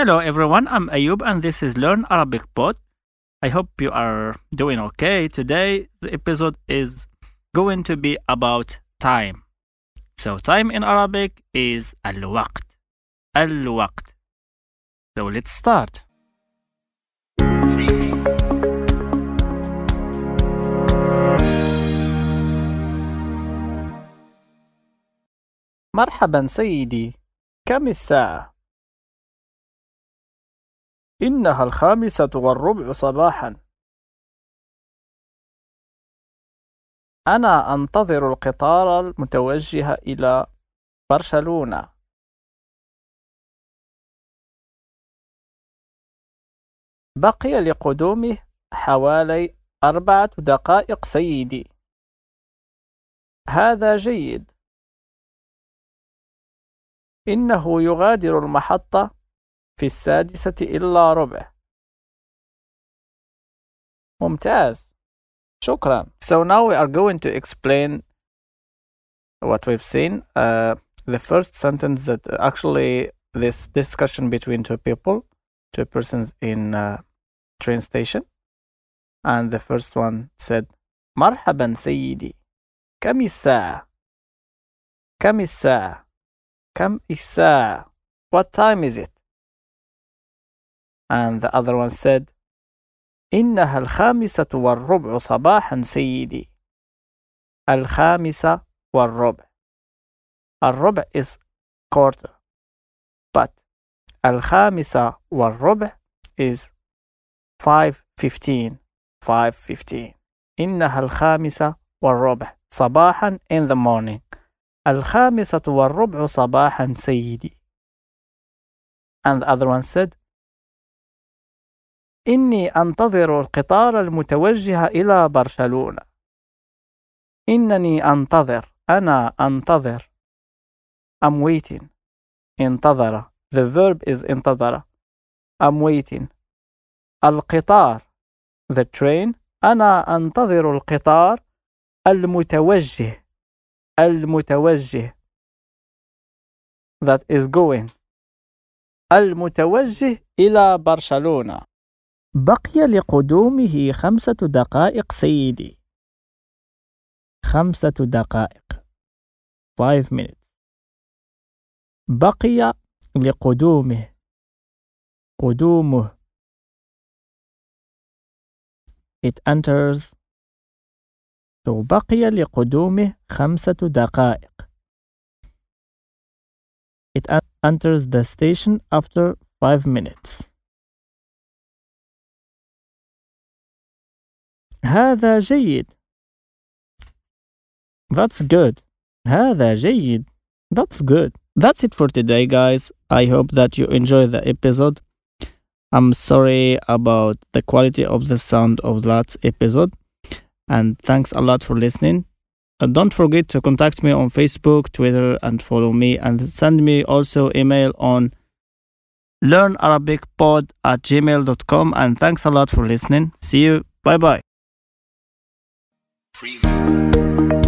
Hello everyone, I'm Ayub and this is Learn Arabic Pod. I hope you are doing okay. Today the episode is going to be about time. So time in Arabic is al-waqt. Al-waqt. So let's start. مرحبا سيدي كم الساعة؟ إنها الخامسة والربع صباحا. أنا أنتظر القطار المتوجه إلى برشلونة بقي لقدومه حوالي أربعة دقائق سيدي. هذا جيد. إنه يغادر المحطة في السادسة إلا ربع ممتاز شكرا So now we are going to explain what we've seen uh, the first sentence that actually this discussion between two people two persons in a train station and the first one said مرحبا سيدي كم الساعة كم الساعة كم الساعة what time is it and the other one said إنها الخامسة والربع صباحا سيدي الخامسة والربع الربع is quarter but الخامسة والربع is 5.15 5.15 إنها الخامسة والربع صباحا in the morning الخامسة والربع صباحا سيدي and the other one said إني أنتظر القطار المتوجه إلى برشلونة. إنني أنتظر. أنا أنتظر. I'm waiting. انتظر. The verb is انتظر. I'm waiting. القطار. The train. أنا أنتظر القطار المتوجه. المتوجه. That is going. المتوجه إلى برشلونة. بقي لقدومه خمسة دقائق سيدي. خمسة دقائق. Five minutes. بقي لقدومه. قدومه. It enters. So بقي لقدومه خمسة دقائق. It enters the station after five minutes. هذا جيد. That's good. هذا جيد. That's good. That's it for today, guys. I hope that you enjoy the episode. I'm sorry about the quality of the sound of that episode. And thanks a lot for listening. Uh, don't forget to contact me on Facebook, Twitter, and follow me. And send me also email on learnarabicpod at gmail.com. And thanks a lot for listening. See you. Bye bye. preview.